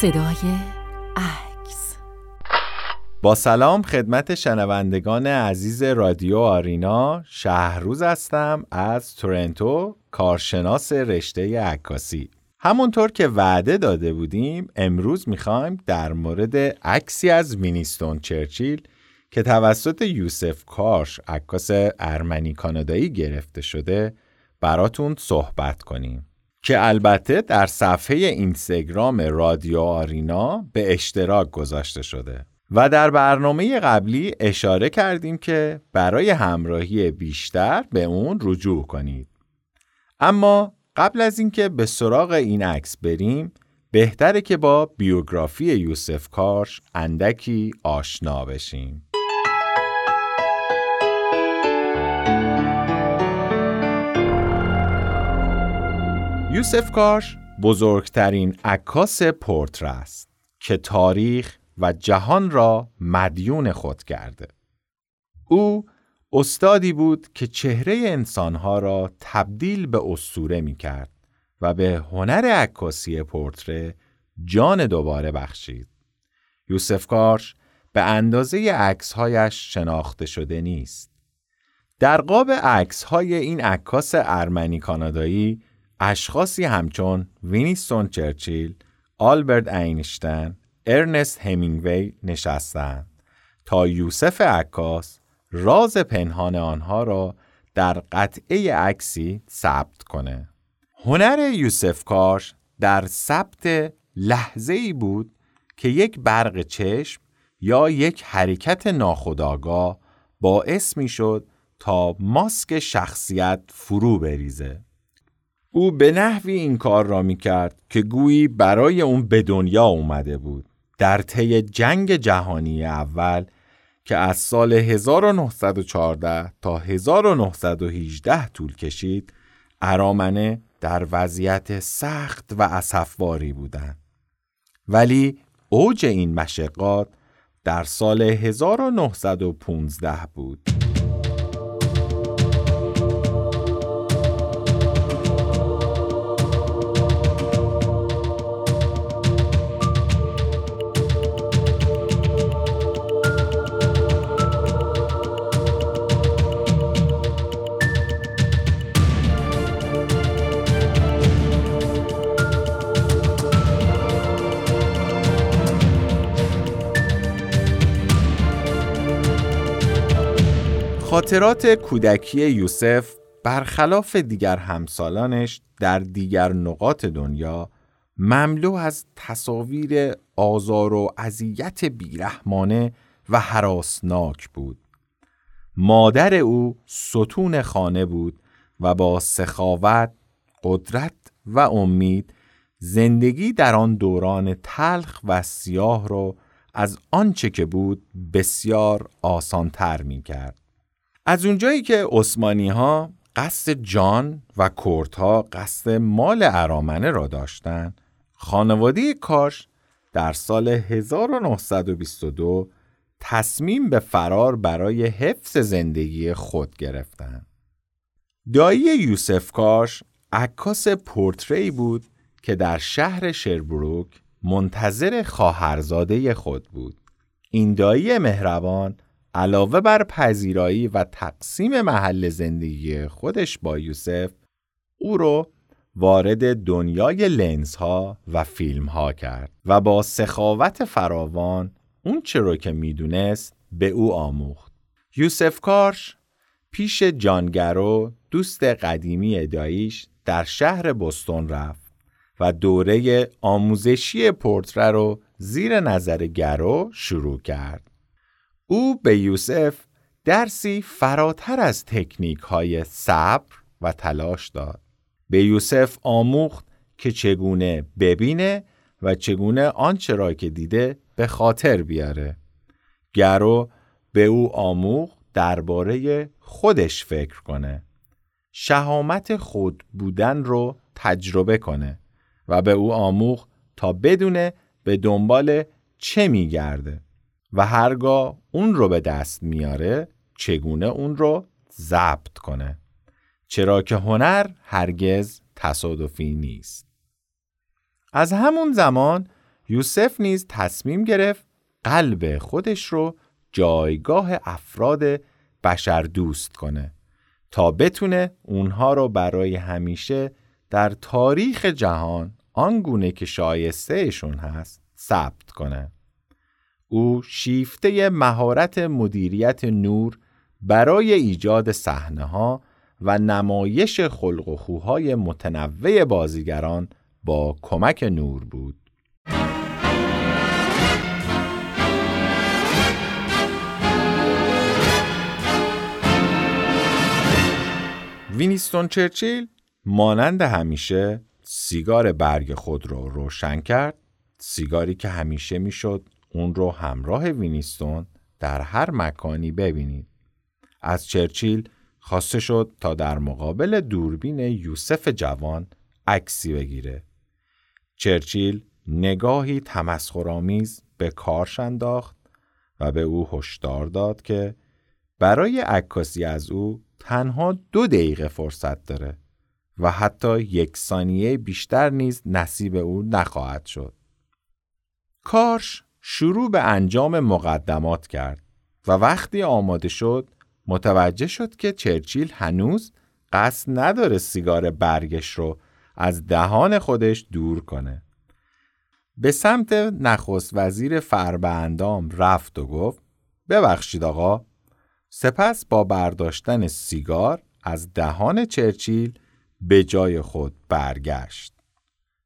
صدای عکس. با سلام خدمت شنوندگان عزیز رادیو آرینا. شهروز هستم از تورنتو کارشناس رشته عکاسی. همونطور که وعده داده بودیم امروز می‌خوایم در مورد عکسی از وینیستون چرچیل که توسط یوسف کارش عکاس ارمنی کانادایی گرفته شده براتون صحبت کنیم. که البته در صفحه اینستاگرام رادیو آرینا به اشتراک گذاشته شده. و در برنامه قبلی اشاره کردیم که برای همراهی بیشتر به اون رجوع کنید. اما قبل از اینکه به سراغ این عکس بریم بهتره که با بیوگرافی یوسف کارش اندکی آشنا بشیم یوسف کارش بزرگترین عکاس پورتر است که تاریخ و جهان را مدیون خود کرده. او استادی بود که چهره انسانها را تبدیل به اسطوره می کرد و به هنر عکاسی پورتره جان دوباره بخشید. یوسف کارش به اندازه عکسهایش شناخته شده نیست. در قاب عکسهای این عکاس ارمنی کانادایی اشخاصی همچون وینیستون چرچیل، آلبرت اینشتن، ارنست همینگوی نشستند تا یوسف عکاس راز پنهان آنها را در قطعه عکسی ثبت کنه. هنر یوسف کاش در ثبت لحظه ای بود که یک برق چشم یا یک حرکت ناخودآگاه باعث می شد تا ماسک شخصیت فرو بریزه. او به نحوی این کار را می کرد که گویی برای اون به دنیا اومده بود. در طی جنگ جهانی اول که از سال 1914 تا 1918 طول کشید ارامنه در وضعیت سخت و اسفباری بودند. ولی اوج این مشقات در سال 1915 بود. خاطرات کودکی یوسف برخلاف دیگر همسالانش در دیگر نقاط دنیا مملو از تصاویر آزار و اذیت بیرحمانه و حراسناک بود. مادر او ستون خانه بود و با سخاوت، قدرت و امید زندگی در آن دوران تلخ و سیاه را از آنچه که بود بسیار آسانتر می کرد. از اونجایی که عثمانی ها قصد جان و ها قصد مال ارامنه را داشتند خانواده کاش در سال 1922 تصمیم به فرار برای حفظ زندگی خود گرفتند. دایی یوسف کاش عکاس پورتری بود که در شهر شربروک منتظر خواهرزاده خود بود. این دایی مهربان علاوه بر پذیرایی و تقسیم محل زندگی خودش با یوسف او رو وارد دنیای لنز ها و فیلم ها کرد و با سخاوت فراوان اون چه رو که می‌دونست به او آموخت. یوسف کارش پیش جانگرو دوست قدیمی داییش در شهر بستون رفت و دوره آموزشی پورتره رو زیر نظر گرو شروع کرد. او به یوسف درسی فراتر از تکنیک های صبر و تلاش داد. به یوسف آموخت که چگونه ببینه و چگونه آنچه را که دیده به خاطر بیاره. گرو به او آموخت درباره خودش فکر کنه. شهامت خود بودن رو تجربه کنه و به او آموخت تا بدونه به دنبال چه میگرده و هرگاه اون رو به دست میاره چگونه اون رو ضبط کنه؟ چرا که هنر هرگز تصادفی نیست. از همون زمان یوسف نیز تصمیم گرفت قلب خودش رو جایگاه افراد بشر دوست کنه تا بتونه اونها رو برای همیشه در تاریخ جهان آنگونه که شایستهشون هست ثبت کنه. او شیفته مهارت مدیریت نور برای ایجاد صحنه ها و نمایش خلق و خوهای متنوع بازیگران با کمک نور بود. وینیستون چرچیل مانند همیشه سیگار برگ خود رو روشن کرد سیگاری که همیشه می‌شد اون رو همراه وینیستون در هر مکانی ببینید از چرچیل خواسته شد تا در مقابل دوربین یوسف جوان عکسی بگیره چرچیل نگاهی تمسخرآمیز به کارش انداخت و به او هشدار داد که برای عکاسی از او تنها دو دقیقه فرصت داره و حتی یک ثانیه بیشتر نیز نصیب او نخواهد شد. کارش شروع به انجام مقدمات کرد و وقتی آماده شد متوجه شد که چرچیل هنوز قصد نداره سیگار برگش رو از دهان خودش دور کنه. به سمت نخست وزیر فربندام رفت و گفت ببخشید آقا سپس با برداشتن سیگار از دهان چرچیل به جای خود برگشت.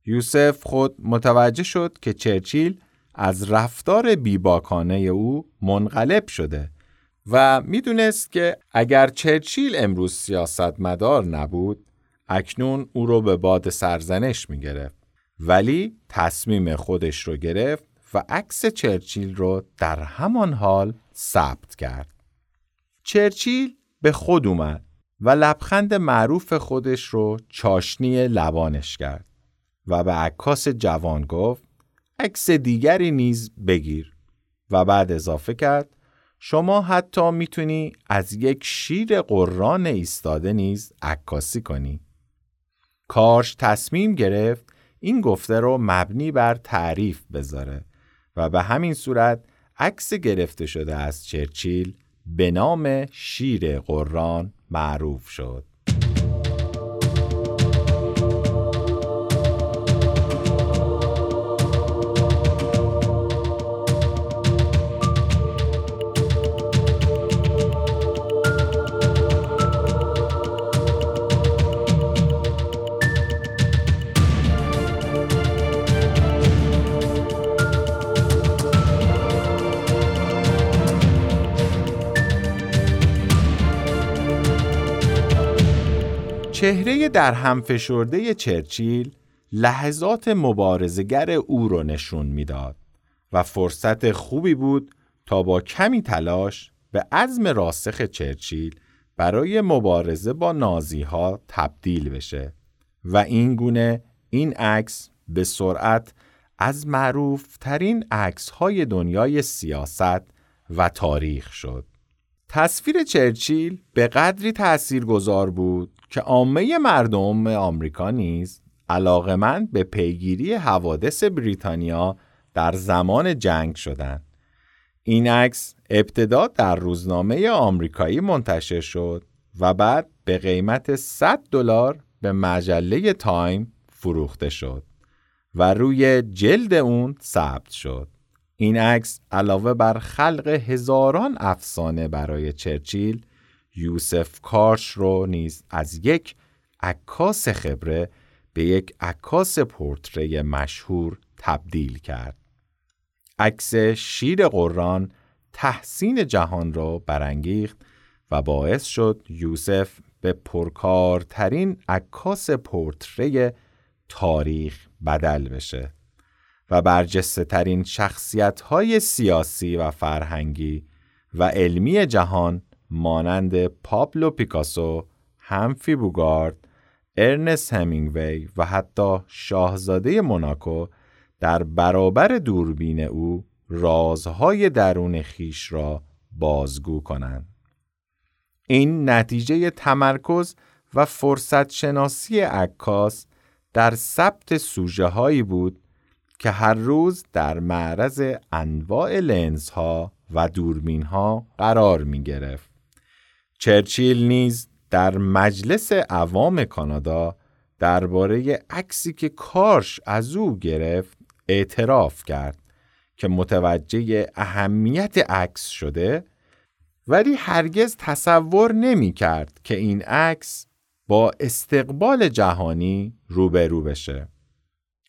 یوسف خود متوجه شد که چرچیل از رفتار بیباکانه او منقلب شده و می‌دونست که اگر چرچیل امروز سیاستمدار نبود اکنون او رو به باد سرزنش می گرفت. ولی تصمیم خودش رو گرفت و عکس چرچیل رو در همان حال ثبت کرد. چرچیل به خود اومد و لبخند معروف خودش رو چاشنی لبانش کرد و به عکاس جوان گفت عکس دیگری نیز بگیر و بعد اضافه کرد شما حتی می‌تونی از یک شیر قران ایستاده نیز عکاسی کنی. کارش تصمیم گرفت این گفته رو مبنی بر تعریف بذاره و به همین صورت عکس گرفته شده از چرچیل به نام شیر قران معروف شد. چهره در هم فشرده چرچیل لحظات مبارزگر او را نشون می‌داد و فرصت خوبی بود تا با کمی تلاش به عزم راسخ چرچیل برای مبارزه با نازی ها تبدیل بشه و این گونه این عکس به سرعت از معروف ترین عکس های دنیای سیاست و تاریخ شد. تصویر چرچیل به قدری تأثیرگذار بود که عامه مردم آمریکا نیز من به پیگیری حوادث بریتانیا در زمان جنگ شدند. این عکس ابتدا در روزنامه آمریکایی منتشر شد و بعد به قیمت 100 دلار به مجله تایم فروخته شد و روی جلد اون ثبت شد. این عکس علاوه بر خلق هزاران افسانه برای چرچیل یوسف کارش رو نیز از یک عکاس خبره به یک عکاس پورتری مشهور تبدیل کرد. عکس شیر قرآن تحسین جهان را برانگیخت و باعث شد یوسف به پرکارترین عکاس پورتری تاریخ بدل بشه و برجسته ترین شخصیت های سیاسی و فرهنگی و علمی جهان مانند پابلو پیکاسو، همفی بوگارد، ارنست همینگوی و حتی شاهزاده موناکو در برابر دوربین او رازهای درون خیش را بازگو کنند. این نتیجه تمرکز و فرصت شناسی عکاس در ثبت سوژه هایی بود که هر روز در معرض انواع لنز ها و دوربین ها قرار می گرفت. چرچیل نیز در مجلس عوام کانادا درباره عکسی که کارش از او گرفت اعتراف کرد که متوجه اهمیت عکس شده ولی هرگز تصور نمی کرد که این عکس با استقبال جهانی روبرو بشه.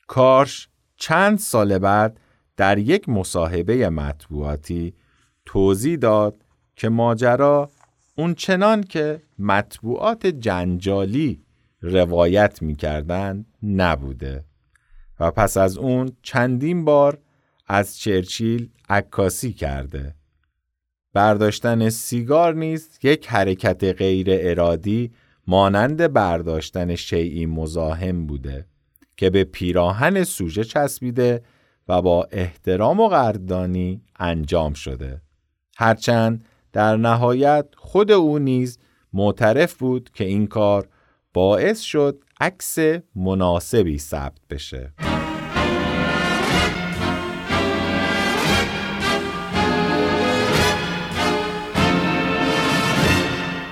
کارش چند سال بعد در یک مصاحبه مطبوعاتی توضیح داد که ماجرا اون چنان که مطبوعات جنجالی روایت می‌کردند نبوده و پس از اون چندین بار از چرچیل عکاسی کرده. برداشتن سیگار نیست یک حرکت غیر ارادی مانند برداشتن شیعی مزاحم بوده که به پیراهن سوژه چسبیده و با احترام و قدردانی انجام شده. هرچند در نهایت خود او نیز معترف بود که این کار باعث شد عکس مناسبی ثبت بشه.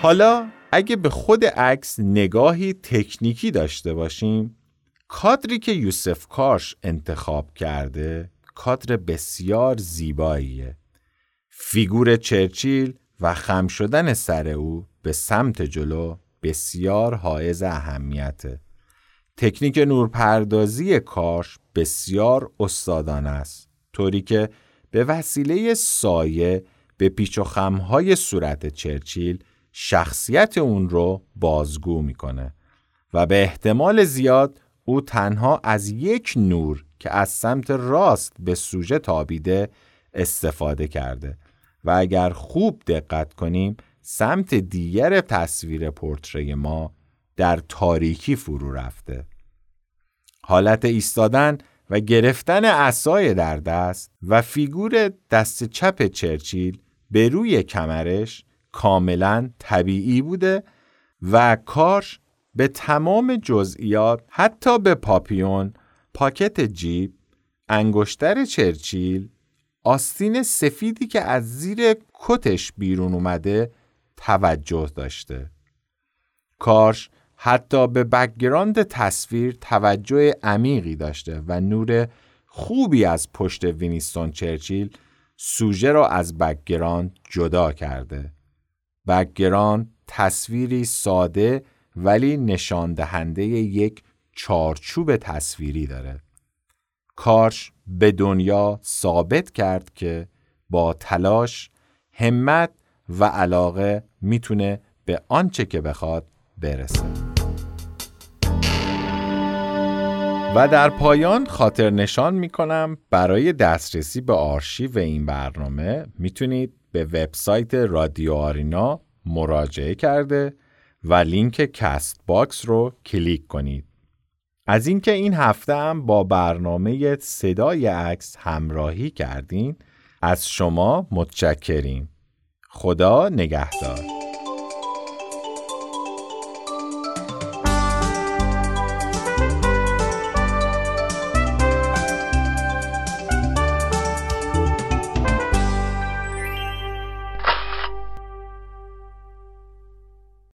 حالا اگه به خود عکس نگاهی تکنیکی داشته باشیم کادری که یوسف کارش انتخاب کرده کادر بسیار زیباییه. فیگور چرچیل و خم شدن سر او به سمت جلو بسیار حائز اهمیته. تکنیک نورپردازی کارش بسیار استادانه است طوری که به وسیله سایه به پیچ و خمهای صورت چرچیل شخصیت اون رو بازگو می‌کنه و به احتمال زیاد او تنها از یک نور که از سمت راست به سوژه تابیده استفاده کرده و اگر خوب دقت کنیم سمت دیگر تصویر پورتری ما در تاریکی فرو رفته. حالت ایستادن و گرفتن عصای در دست و فیگور دست چپ چرچیل به روی کمرش کاملا طبیعی بوده و کارش به تمام جزئیات حتی به پاپیون، پاکت جیب، انگشتر چرچیل، آستین سفیدی که از زیر کتش بیرون اومده توجه داشته. کارش حتی به background تصویر توجه عمیقی داشته و نور خوبی از پشت وینیستون چرچیل سوژه را از background جدا کرده. background تصویری ساده ولی نشان دهنده یک چارچوب تصویری داره. کارش به دنیا ثابت کرد که با تلاش، همت و علاقه می‌تونه به آنچه که بخواد برسه. و در پایان خاطر نشان می‌کنم برای دسترسی به آرشیو این برنامه می‌تونید به وبسایت رادیو آرینا مراجعه کرده و لینک کست باکس رو کلیک کنید. از اینکه این هفته هم با برنامه صدای عکس همراهی کردین از شما متشکریم. خدا نگهدار.